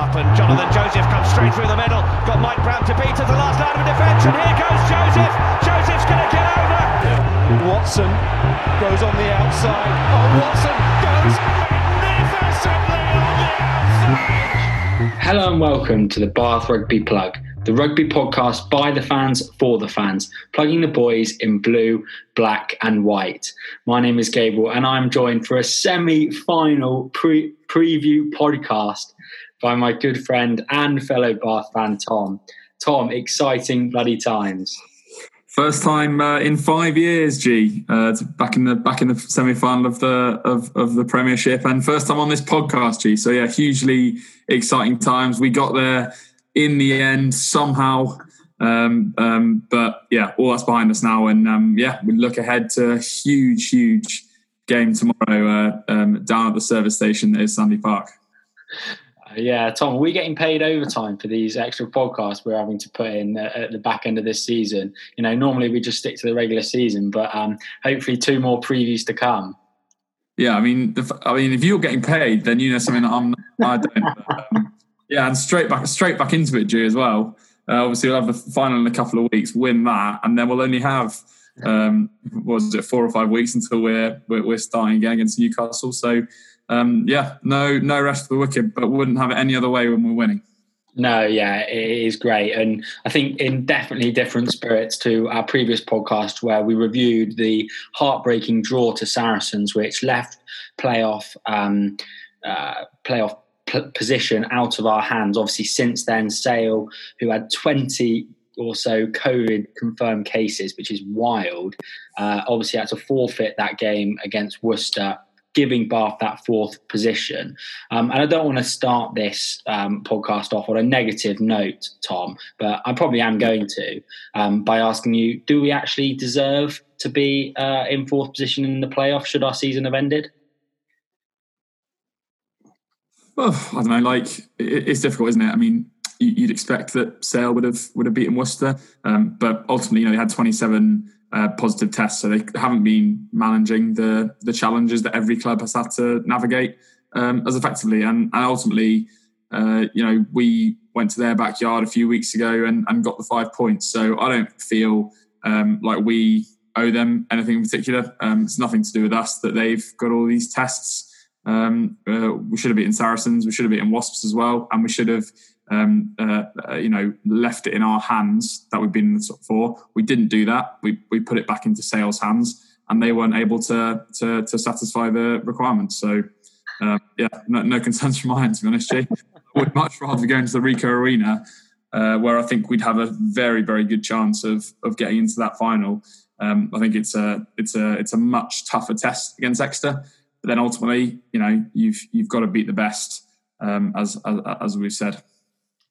up, and Jonathan Joseph comes straight through the middle. Got Mike Brown to beat at the last line of defence, and here goes Joseph. Joseph's going to get over. Watson goes on the outside. Oh, Watson goes magnificently on the outside. Hello and welcome to the Bath Rugby Plug, the rugby podcast by the fans for the fans, plugging the boys in blue, black, and white. My name is Gabriel, and I'm joined for a semi final pre- preview podcast by my good friend and fellow Bath fan, Tom. Tom, exciting bloody times. First time uh, in five years, G. Uh, back in the back in the semi final of the of, of the Premiership, and first time on this podcast, G. So yeah, hugely exciting times. We got there in the end somehow, um, um, but yeah, all that's behind us now, and um, yeah, we look ahead to a huge, huge game tomorrow uh, um, down at the service station that is Sandy Park. Yeah, Tom, we're we getting paid overtime for these extra podcasts we're having to put in at the back end of this season? You know, normally we just stick to the regular season, but um, hopefully two more previews to come. Yeah, I mean, the, I mean, if you're getting paid, then you know something I'm. I don't. um, yeah, and straight back, straight back into it, G as well. Uh, obviously, we'll have the final in a couple of weeks, win that, and then we'll only have um, was it four or five weeks until we're we're, we're starting again against Newcastle. So um, yeah, no no rest for the wicked, but wouldn't have it any other way when we're winning. No, yeah, it is great. And I think in definitely different spirits to our previous podcast where we reviewed the heartbreaking draw to Saracens, which left playoff um, uh, playoff p- position out of our hands. Obviously, since then, Sale, who had 20 or so COVID confirmed cases, which is wild, uh, obviously had to forfeit that game against Worcester giving Bath that fourth position. Um, and I don't want to start this um, podcast off on a negative note, Tom, but I probably am going to um, by asking you do we actually deserve to be uh, in fourth position in the playoff should our season have ended? Well, I don't know. Like it's difficult, isn't it? I mean, you'd expect that Sale would have would have beaten Worcester, um, but ultimately, you know, they had 27 uh, positive tests, so they haven't been managing the the challenges that every club has had to navigate um, as effectively. And, and ultimately, uh, you know, we went to their backyard a few weeks ago and, and got the five points. So I don't feel um, like we owe them anything in particular. Um, it's nothing to do with us that they've got all these tests. Um, uh, we should have beaten Saracens. We should have beaten Wasps as well, and we should have um, uh, you know, left it in our hands that we've been in the top four. We didn't do that. We we put it back into Sale's hands, and they weren't able to to, to satisfy the requirements. So, uh, yeah, no, no, concerns from end, to be honest, Jay. I would much rather go into the Ricoh Arena, uh, where I think we'd have a very very good chance of of getting into that final. Um, I think it's a it's a it's a much tougher test against Exeter. But then ultimately, you know, you've you've got to beat the best, um, as, as as we've said.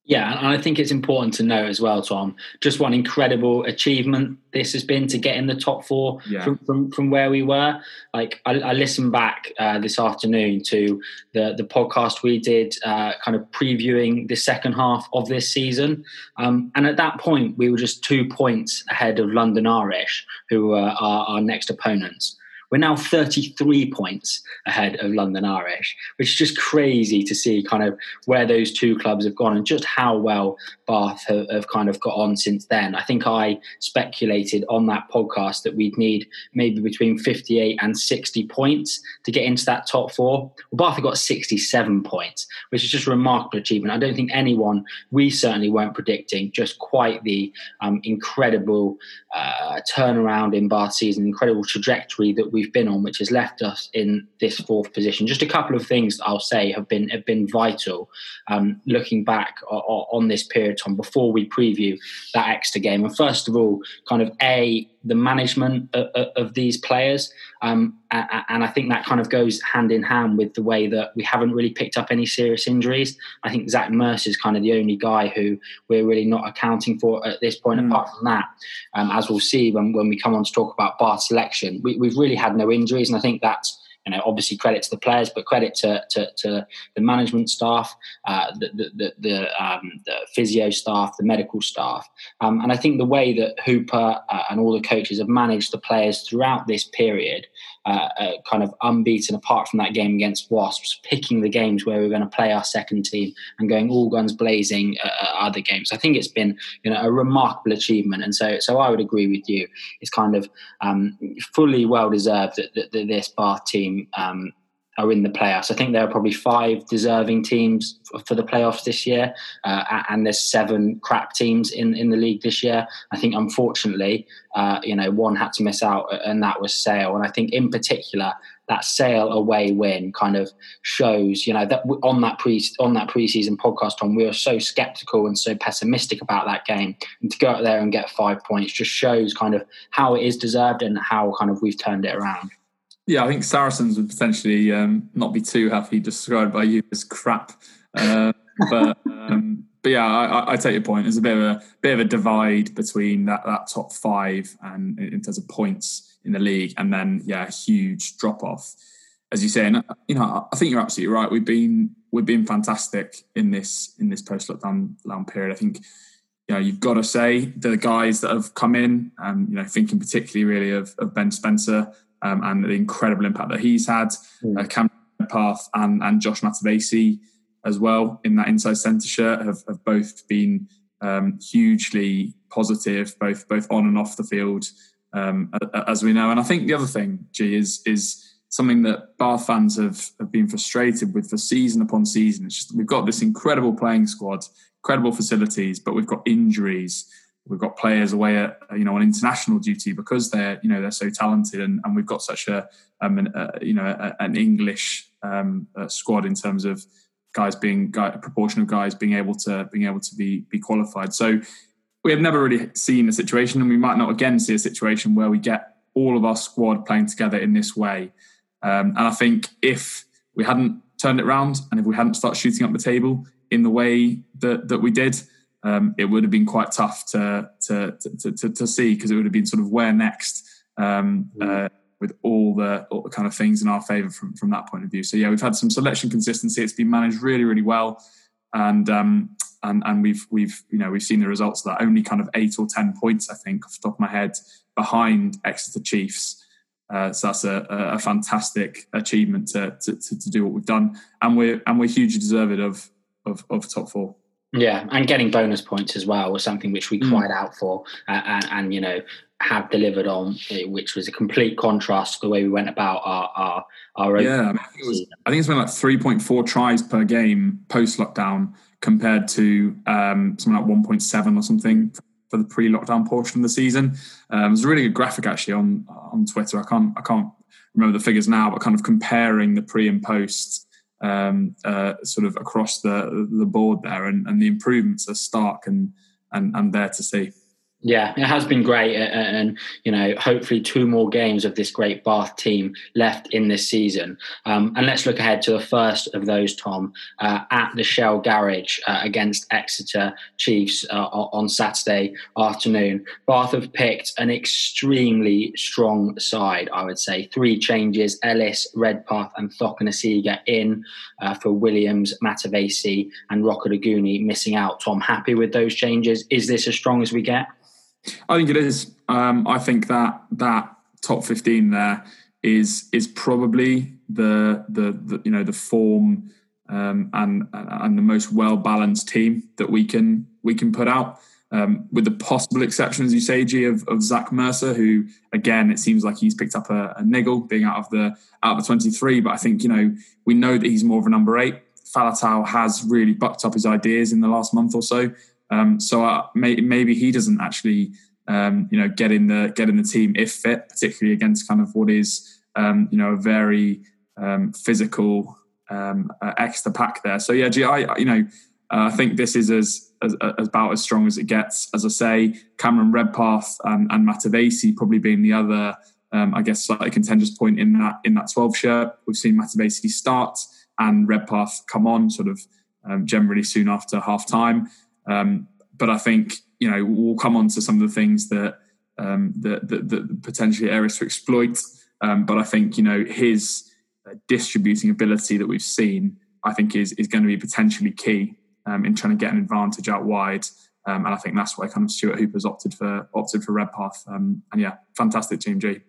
Yeah, and I think it's important to note as well, Tom, just one incredible achievement this has been to get in the top four yeah. from, from, from where we were. Like I, I listened back uh, this afternoon to the the podcast we did, uh, kind of previewing the second half of this season, um, and at that point we were just two points ahead of London Irish, who were our, our next opponents. We're now 33 points ahead of London Irish, which is just crazy to see kind of where those two clubs have gone and just how well Bath have, have kind of got on since then. I think I speculated on that podcast that we'd need maybe between 58 and 60 points to get into that top four. Well, Bath have got 67 points, which is just a remarkable achievement. I don't think anyone, we certainly weren't predicting just quite the um, incredible uh, turnaround in Bath season, incredible trajectory that we we've been on, which has left us in this fourth position. Just a couple of things I'll say have been have been vital. Um, looking back on, this period, Tom, before we preview that extra game, and first of all, kind of a the management of, of these players. Um, and I think that kind of goes hand in hand with the way that we haven't really picked up any serious injuries. I think Zach Mercer is kind of the only guy who we're really not accounting for at this point. Mm. Apart from that, um, as we'll see when, when we come on to talk about bar selection, we, we've really had no injuries. And I think that's you know, obviously credit to the players, but credit to, to, to the management staff, uh, the, the, the, the, um, the, physio staff, the medical staff. Um, and I think the way that Hooper uh, and all the coaches have managed the players throughout this period uh, uh, kind of unbeaten apart from that game against Wasps, picking the games where we're going to play our second team and going all guns blazing at, at other games. I think it's been you know a remarkable achievement, and so so I would agree with you. It's kind of um, fully well deserved that, that, that this Bath team um, are in the playoffs. I think there are probably five deserving teams for the playoffs this year, uh, and there's seven crap teams in, in the league this year. I think, unfortunately, uh, you know, one had to miss out, and that was Sale. And I think, in particular, that Sale away win kind of shows, you know, that on that pre on that preseason podcast, on we were so skeptical and so pessimistic about that game, and to go out there and get five points just shows kind of how it is deserved and how kind of we've turned it around. Yeah, I think Saracens would potentially um, not be too happy described by you as crap. Uh, but um, but yeah, I, I, take your point. There's a bit of a bit of a divide between that that top five and in terms of points in the league, and then yeah, huge drop off, as you say. And you know, I think you're absolutely right. We've been we've been fantastic in this in this post lockdown period. I think you know you've got to say the guys that have come in, and you know, thinking particularly really of, of Ben Spencer um, and the incredible impact that he's had. Mm. Uh, Cam Redpath and, and Josh Matavesi as well in that inside centre shirt have, have both been um, hugely positive, both both on and off the field, um, as we know. And I think the other thing, G, is is something that Bath fans have, have been frustrated with for season upon season. It's just we've got this incredible playing squad, incredible facilities, but we've got injuries we've got players away at you know on international duty because they're you know they're so talented and, and we've got such a, um, an, a you know a, an English um, squad in terms of guys being guy, a proportion of guys being able to being able to be be qualified. So we have never really seen a situation, and we might not again see a situation where we get all of our squad playing together in this way. Um, and I think if we hadn't turned it around and if we hadn't started shooting up the table in the way that that we did um, it would have been quite tough to to to, to, to see because it would have been sort of where next um, mm. uh, with all the, all the kind of things in our favour from from that point of view. So yeah, we've had some selection consistency. It's been managed really really well, and um, and and we've we've you know we've seen the results of that. Only kind of eight or ten points, I think, off the top of my head, behind Exeter Chiefs. Uh, so that's a, a fantastic achievement to, to, to do what we've done, and we're and we're hugely deserving of of, of top four. Yeah, and getting bonus points as well was something which we mm. cried out for, uh, and, and, you know have delivered on, eh, which was a complete contrast to the way we went about our our, our yeah. I, mean, I, think was, I, think it's been like three point four tries per game post lockdown compared to um, something like one point seven or something for the pre lockdown portion of the season. Um, there's a really good graphic actually on on Twitter. I can't I can't remember the figures now, but kind of comparing the pre and post um, uh, sort of across the the board there, and, and the improvements are stark and and, and there to see. Yeah, it has been great, and you know, hopefully two more games of this great Bath team left in this season. Um, and let's look ahead to the first of those, Tom, uh, at the Shell Garage uh, against Exeter Chiefs uh, on Saturday afternoon. Bath have picked an extremely strong side, I would say. Three changes: Ellis, Redpath, and Cokanasiga in uh, for Williams, Matavesi, and Rokoduguni missing out. Tom, happy with those changes? Is this as strong as we get? I think it is. Um, I think that that top fifteen there is is probably the the, the you know the form um, and and the most well balanced team that we can we can put out. Um, with the possible exception, as you say, G, of, of Zach Mercer, who again it seems like he's picked up a, a, niggle being out of the out of the twenty three. But I think you know we know that he's more of a number eight. Faletau has really bucked up his ideas in the last month or so. Um, so may, maybe he doesn't actually, um, you know, get in the get in the team if fit, particularly against kind of what is, um, you know, a very um, physical um, uh, Exeter pack there. So yeah, gee, I you know, uh, I think this is as, as, as about as strong as it gets. As I say, Cameron Redpath and, and Matavesi probably being the other. Um, I guess slightly contentious point in that in that 12 shirt. We've seen Matavesi start and Redpath come on sort of um, generally soon after half time. Um, but I think you know we'll come on to some of the things that um, that, that, that, potentially areas to exploit. Um, but I think you know his uh, distributing ability that we've seen, I think is is going to be potentially key um, in trying to get an advantage out wide. Um, and I think that's why kind of Stuart Hooper's opted for opted for Redpath. Um, and yeah, fantastic team, G.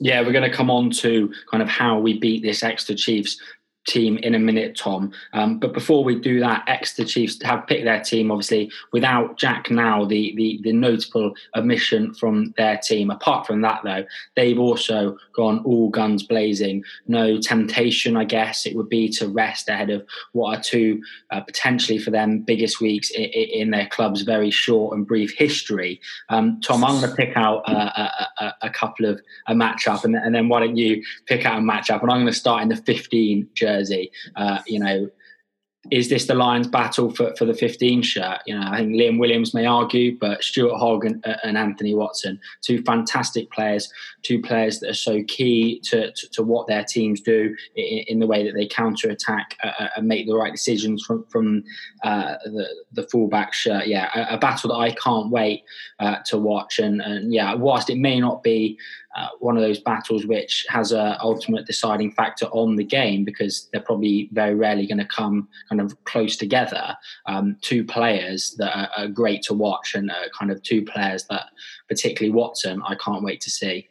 Yeah, we're going to come on to kind of how we beat this Exeter Chiefs team in a minute, Tom. Um, but before we do that, Exeter Chiefs have picked their team, obviously, without Jack Nowell, the, the, the notable omission from their team. Apart from that, though, they've also gone all guns blazing. No temptation, I guess, it would be to rest ahead of what are two uh, potentially for them biggest weeks in, in, their club's very short and brief history. Um, Tom, I'm going to pick out a, a, a, couple of a matchup, and, and then why don't you pick out a matchup? And I'm going to start in the 15 jersey jersey. Uh, you know, is this the Lions' battle for, for the 15 shirt? You know, I think Liam Williams may argue, but Stuart Hogg and, and Anthony Watson, two fantastic players, two players that are so key to, to, to what their teams do in, in, the way that they counter attack uh, uh, and make the right decisions from, from uh, the, the fullback shirt. Yeah, a, a, battle that I can't wait uh, to watch. And, and yeah, whilst it may not be uh, one of those battles which has a ultimate deciding factor on the game because they're probably very rarely going to come kind of close together. Um, two players that are, are, great to watch and kind of two players that, particularly Watson, I can't wait to see.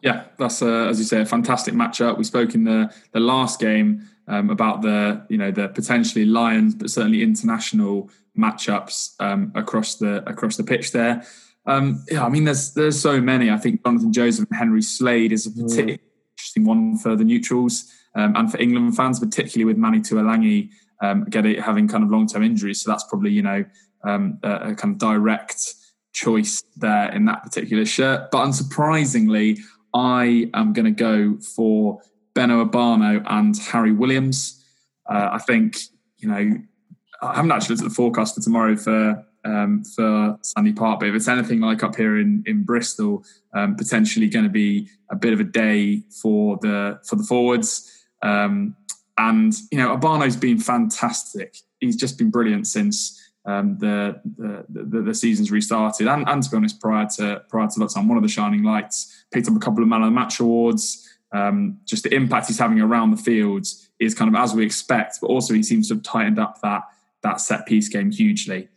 Yeah, that's a, as you say a fantastic matchup. We spoke in the the last game um, about the you know the potentially Lions, but certainly international matchups um, across the across the pitch there. Um, yeah, I mean, there's there's so many. I think Jonathan Joseph and Henry Slade is a mm. particularly interesting one for the neutrals um, and for England fans, particularly with Manu Tuilagi um, getting having kind of long term injuries. So that's probably you know um, a, a, kind of direct choice there in that particular shirt. But unsurprisingly, I am going to go for Beno Obano and Harry Williams. Uh, I think you know I haven't actually looked at the forecast for tomorrow for um, for Sandy Park. But if it's anything like up here in in Bristol, um, potentially going to be a bit of a day for the for the forwards. Um, and you know, Obano's been fantastic. He's just been brilliant since um, the, the, the, the season's restarted. And, and, to be honest, prior to prior to that time, one of the shining lights picked up a couple of man of the match awards. Um, just the impact he's having around the fields is kind of as we expect, but also he seems to have tightened up that that set piece game hugely.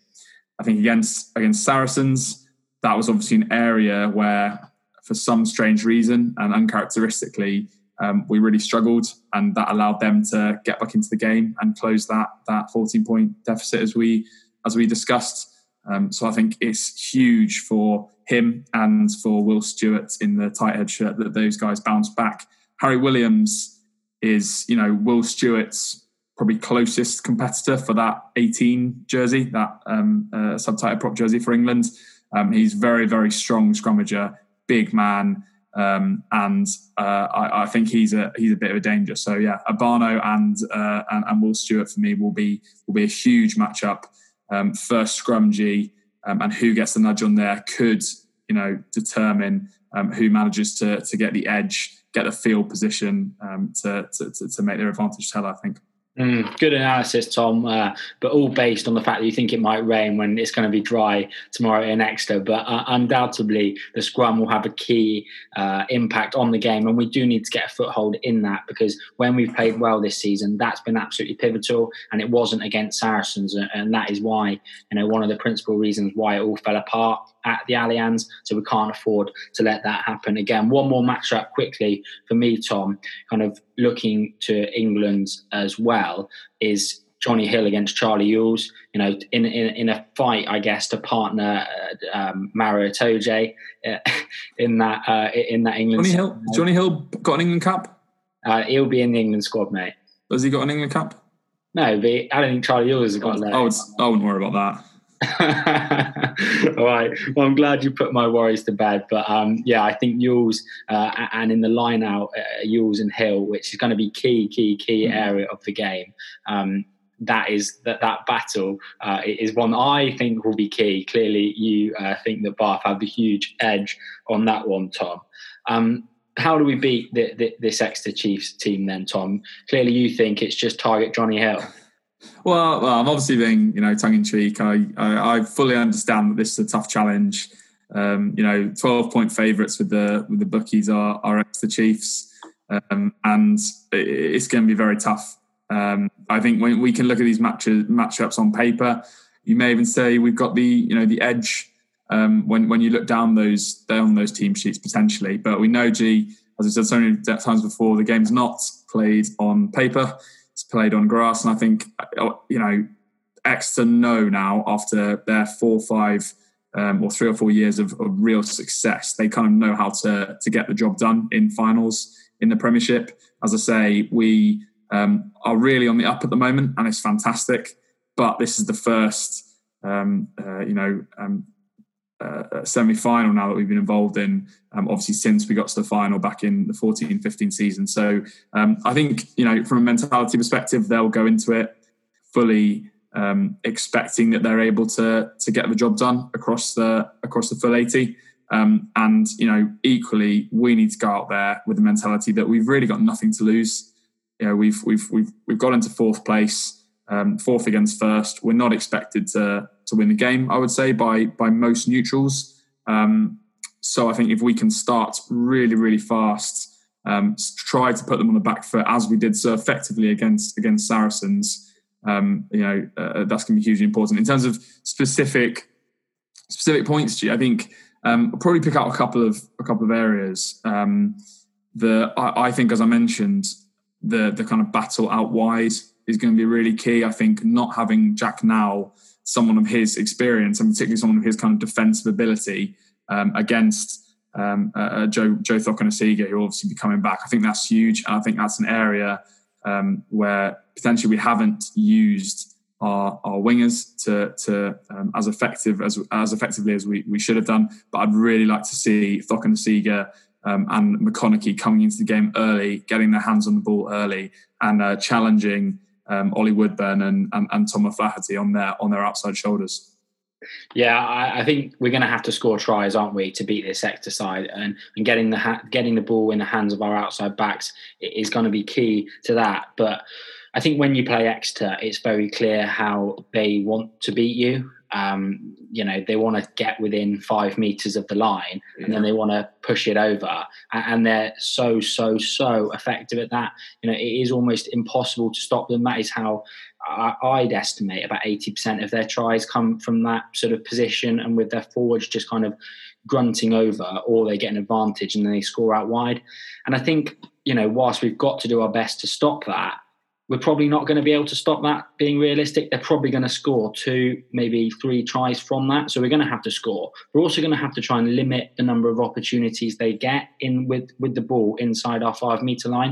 I think against against Saracens, that was obviously an area where, for some strange reason and uncharacteristically, um, we really struggled, and that allowed them to get back into the game and close that that 14 point deficit as we as we discussed. Um, so I think it's huge for him and for Will Stuart in the tight head shirt that those guys bounce back. Harry Williams is, you know, Will Stuart's probably closest competitor for that 18 jersey, that um, uh, subtitle prop jersey for England. Um, he's very, very strong scrummager, big man, um, and uh, I, I, think he's a he's a bit of a danger. So yeah, Obano and, uh, and, and Will Stuart for me will be will be a huge matchup. Um, first scrumgy um, and who gets the nudge on there could you know determine um, who manages to to get the edge, get the field position to, to to make their advantage tell. I think. Mm, good analysis, Tom. Uh, but all based on the fact that you think it might rain when it's going to be dry tomorrow in Exeter. But uh, undoubtedly, the scrum will have a key uh, impact on the game, and we do need to get a foothold in that because when we've played well this season, that's been absolutely pivotal, and it wasn't against Saracens, and that is why you know one of the principal reasons why it all fell apart at the Allianz. So we can't afford to let that happen again. One more match up quickly for me, Tom, kind of looking to England as well, is Johnny Hill against Charlie Ewels. You know, in in, in a fight, I guess, to partner uh, um, Maro Itoje uh, in that uh, in that England. Johnny Hill, Johnny Hill got an England cap. Uh, he'll be in the England squad, mate. Has he got an England cap? No, but I don't think Charlie Ewels has got that. I, would, I wouldn't worry about that. All right. Well, I'm glad you put my worries to bed. But um, yeah, I think Ewels uh, and in the line out, uh, Ewels and Hill, which is going to be key, key, key mm-hmm. area of the game. Um, that is that that battle uh, is one I think will be key. Clearly, you uh, think that Bath have the huge edge on that one, Tom. Um, how do we beat the, the, this Exeter Chiefs team then, Tom? Clearly, you think it's just target Johnny Hill. Well, well, I'm obviously being, you know, tongue in cheek. I, I, I, fully understand that this is a tough challenge. Um, you know, 12 point favourites with the with the bookies are are Exeter Chiefs, um, and it's going to be very tough. Um, I think when we can look at these matches matchups on paper, you may even say we've got the you know the edge um, when when you look down those down those team sheets potentially. But we know, G, as I said so many times before, the game's not played on paper; it's played on grass. And I think uh, you know Exeter know now after their four, five, um, or three or four years of, of, real success, they kind of know how to to get the job done in finals in the Premiership. As I say, we um, are really on the up at the moment, and it's fantastic. But this is the first, um, uh, you know, uh, semi-final now that we've been involved in um, obviously since we got to the final back in the 14-15 season. So um, i think you know from a mentality perspective they'll go into it fully um, expecting that they're able to to get the job done across the across the full 80 um, and you know equally we need to go out there with the mentality that we've really got nothing to lose. You know we've we've we've we've got into fourth place um, fourth against first. We're not expected to to win the game. I would say by by most neutrals. Um, so I think if we can start really really fast, um, try to put them on the back foot as we did so effectively against against Saracens. Um, you know uh, that's going to be hugely important in terms of specific specific points. I think um, I'll probably pick out a couple of a couple of areas. Um, the I, I think, as I mentioned, the the kind of battle out wide is going to be really key. I think not having Jack Nowell, someone of his experience and particularly someone of his kind of defensive ability um, against um, uh, uh Joe Joe Cokanasiga, who will obviously be coming back. I think that's huge, and I think that's an area um, where potentially we haven't used our, our wingers to to um, as effective as as effectively as we, we should have done. But I'd really like to see Cokanasiga um, and McConnochie coming into the game early, getting their hands on the ball early, and uh, challenging um, Ollie Woodburn and, and, and Tom O'Flaherty on their on their outside shoulders. Yeah, I, I think we're going to have to score tries, aren't we, to beat this Exeter side, and, and getting the ha- getting the ball in the hands of our outside backs is going to be key to that. But I think when you play Exeter, it's very clear how they want to beat you. Um, you know, they want to get within five meters of the line yeah. and then they want to push it over. And they're so, so, so effective at that. You know, it is almost impossible to stop them. That is how I'd estimate about 80% of their tries come from that sort of position and with their forwards just kind of grunting over or they get an advantage and then they score out wide. And I think, you know, whilst we've got to do our best to stop that, we're probably not going to be able to stop that being realistic. They're probably going to score two, maybe three tries from that. So we're going to have to score. We're also going to have to try and limit the number of opportunities they get in with, with the ball inside our five metre line.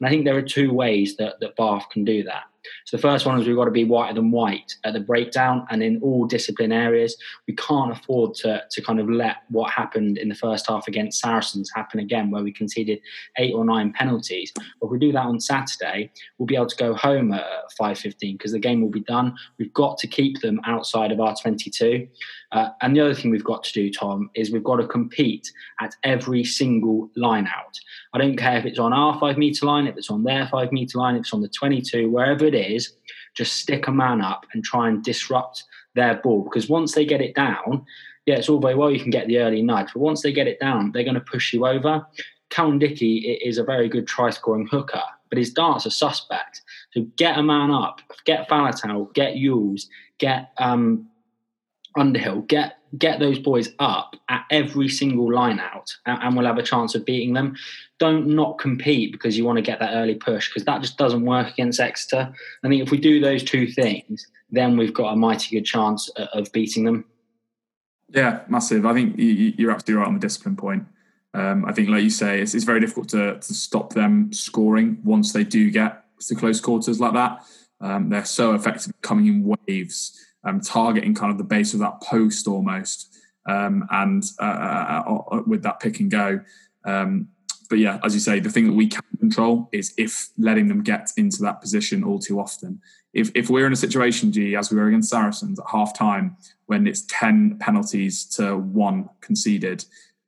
And I think there are two ways that, that Bath can do that. So the first one is we've got to be whiter than white at the breakdown and in all discipline areas. We can't afford to, to kind of let what happened in the first half against Saracens happen again, where we conceded eight or nine penalties. But if we do that on Saturday, we'll be able to go home at 5.15 because the game will be done. We've got to keep them outside of our 22. Uh, and the other thing we've got to do, Tom, is we've got to compete at every single line out. I don't care if it's on our five metre line, if it's on their five metre line, if it's on the 22, wherever it is, just stick a man up and try and disrupt their ball. Because once they get it down, yeah, it's all very well you can get the early nudge, but once they get it down, they're going to push you over. Cowan-Dickie is a very good try scoring hooker, but his darts are suspect. So get a man up, get Faletau, get Ewels, get um, Underhill, get get those boys up at every single line out, and we'll have a chance of beating them. Don't not compete because you want to get that early push because that just doesn't work against Exeter. I think if we do those two things, then we've got a mighty good chance of beating them. Yeah, massive. I think you're absolutely right on the discipline point. Um, I think, like you say, it's, it's very difficult to, to, stop them scoring once they do get to close quarters like that. Um, they're so effective coming in waves um, targeting kind of the base of that post almost, um, and uh, uh, uh, uh, with that pick and go. Um, but yeah, as you say, the thing that we can control is if letting them get into that position all too often. If, if we're in a situation, G, as we were against Saracens at half time, when it's 10 penalties to one conceded,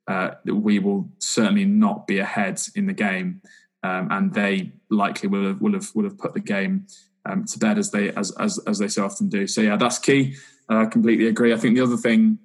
uh, we will certainly not be ahead in the game. Um, and they likely will have, will have, will have put the game um, to bed as they as, as as they so often do. So yeah, that's key. I uh, completely agree. I think the other thing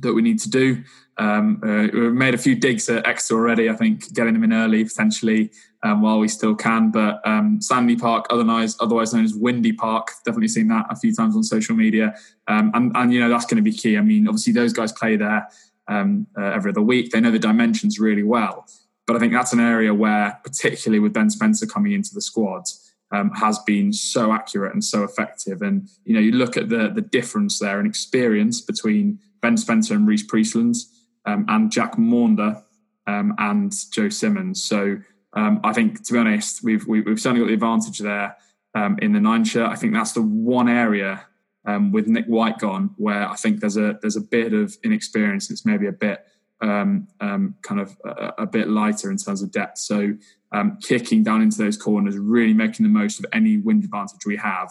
that we need to do. Um, uh, we've made a few digs at Exeter already. I think getting them in early potentially um, while we still can. But um, Sandy Park, otherwise otherwise known as Windy Park, definitely seen that a few times on social media. Um, and and you know that's going to be key. I mean, obviously those guys play there um, uh, every other week. They know the dimensions really well. but I think that's an area where, particularly with Ben Spencer coming into the squad, um, has been so accurate and so effective. And you know, you look at the the difference there in experience between Ben Spencer and Rhys Priestland, um, and Jack Maunder um, and Joe Simmonds. So um, I think, to be honest, we've we've certainly got the advantage there um, in the nine shirt. I think that's the one area um, with Nick White gone where I think there's a there's a bit of inexperience. It's maybe a bit um, um, kind of a, a, bit lighter in terms of depth. So um, kicking down into those corners, really making the most of any wind advantage we have,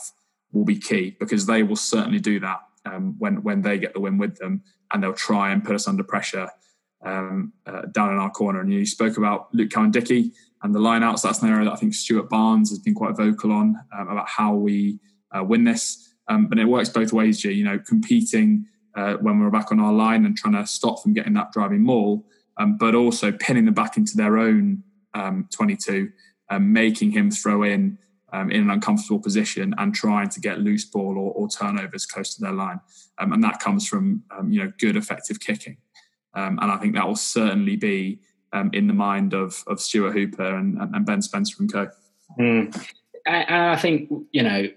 will be key because they will certainly do that um, when when they get the win with them, and they'll try and put us under pressure um, uh, down in our corner. And you spoke about Luke Cowan-Dickie and the lineouts. That's an area that I think Stuart Barnes has been quite vocal on um, about how we uh, win this. Um, but it works both ways, G. You know, competing uh, when we're back on our line and trying to stop them getting that driving maul, um, but also pinning them back into their own um, 22, um, making him throw in um, in an uncomfortable position and trying to get loose ball or, or turnovers close to their line. Um, and that comes from um, you know good effective kicking. and I think that will certainly be in the mind of of Stuart Hooper and, and Ben Spencer and co. Mm. I, I think you know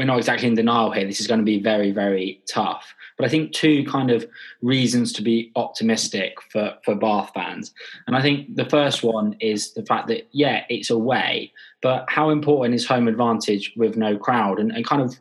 we're not exactly in denial here. This is going to be very, very tough. But I think two kind of reasons to be optimistic for, for Bath fans. And I think the first one is the fact that, yeah, it's away, but how important is home advantage with no crowd? And, and kind of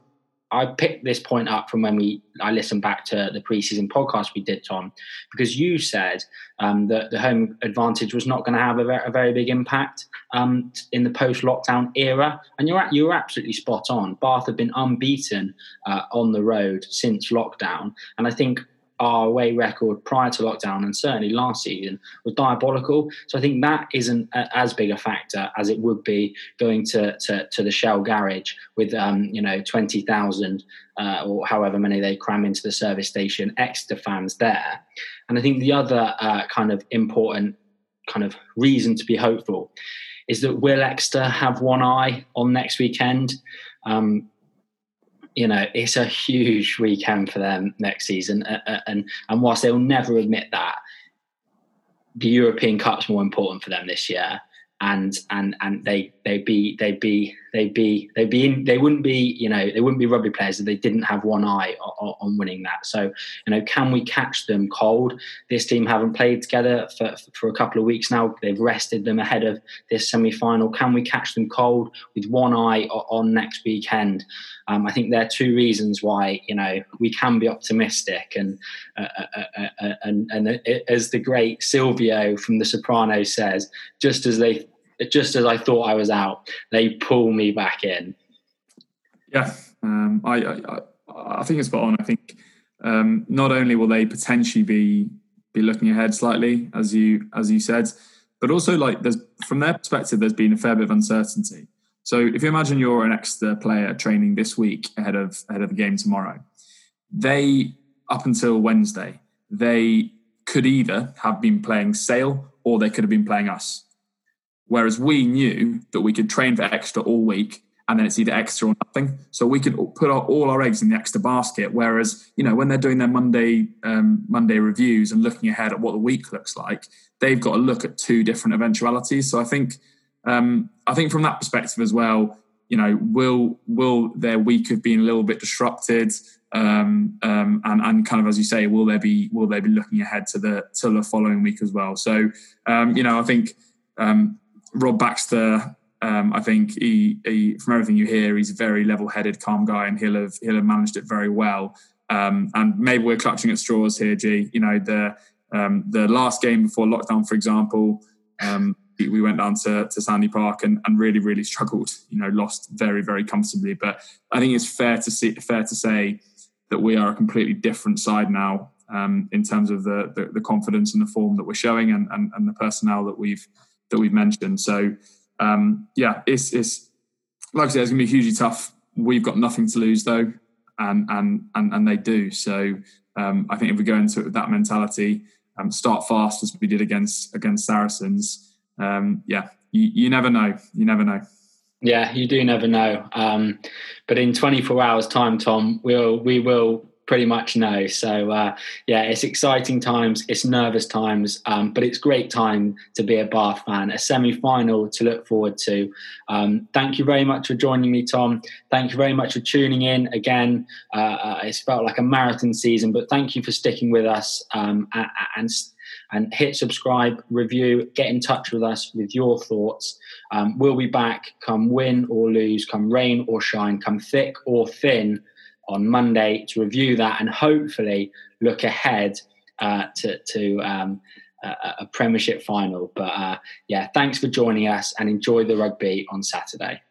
I picked this point up from when we I listened back to the preseason podcast we did, Tom, because you said um, that the home advantage was not going to have a very, a very, big impact um, in the post-lockdown era, and you're you were absolutely spot on. Bath have been unbeaten uh, on the road since lockdown, and I think our away record prior to lockdown and certainly last season was diabolical. So I think that isn't a, as big a factor as it would be going to to, to the Shell garage with um, you know twenty thousand uh, or however many they cram into the service station extra fans there. And I think the other uh, kind of important kind of reason to be hopeful is that will Exeter have one eye on next weekend? Um, you know, it's a huge weekend for them next season. Uh, uh, and and whilst they'll never admit that, the European Cup's more important for them this year and and and they they'd be they'd be they'd be they'd be in, they wouldn't be you know they wouldn't be rugby players if they didn't have one eye on, on, winning that. So you know can we catch them cold? This team haven't played together for for a couple of weeks now. They've rested them ahead of this semi-final. Can we catch them cold with one eye on next weekend? Um, I think there are two reasons why you know we can be optimistic and uh, uh, uh, uh and and as the great Silvio from The Sopranos says just as they just as I thought I was out, they pull me back in. Yeah, um, I, I, I think it's spot on. I think um, not only will they potentially be be looking ahead slightly, as you as you said, but also like there's from their perspective, there's been a fair bit of uncertainty. So if you imagine you're an Exeter player training this week ahead of ahead of the game tomorrow, they up until Wednesday they could either have been playing Sale or they could have been playing us. Whereas we knew that we could train for Exeter all week and then it's either Exeter or nothing. So we could put our, all our eggs in the Exeter basket. Whereas, you know, when they're doing their Monday um, Monday reviews and looking ahead at what the week looks like, they've got to look at two different eventualities. So I think, um, I think from that perspective as well, you know, will will their week have been a little bit disrupted? Um, um, and, and kind of as you say, will there be will they be looking ahead to the to the following week as well? So um, you know, I think um, Rob Baxter, um, I think he, he, from everything you hear, he's a very level-headed, calm guy, and he'll have he'll have managed it very well. Um, and maybe we're clutching at straws here, G. You know, the um, the last game before lockdown, for example, um, we went down to, to Sandy Park and, and really, really struggled. You know, lost very, very comfortably. But I think it's fair to see, fair to say that we are a completely different side now um, in terms of the, the, the confidence and the form that we're showing and, and, and the personnel that we've that we've mentioned. So um, yeah, it's it's like I said, it's gonna be hugely tough. We've got nothing to lose though, and and and, and they do. So um, I think if we go into it with that mentality, um, start fast as we did against against Saracens. Um, yeah, you, you never know. You never know. Yeah, you do never know. Um, but in 24 hours' time, Tom, we'll we will pretty much know. So uh, yeah, it's exciting times, it's nervous times, um, but it's great time to be a Bath fan. A semi-final to look forward to. Um, thank you very much for joining me, Tom. Thank you very much for tuning in again. Uh, uh it's felt like a marathon season, but thank you for sticking with us um, and, and hit subscribe, review, get in touch with us with your thoughts. Um, we'll be back come win or lose, come rain or shine, come thick or thin on Monday to review that and hopefully look ahead uh, to, to um, a, a, Premiership final. But uh, yeah, thanks for joining us and enjoy the rugby on Saturday.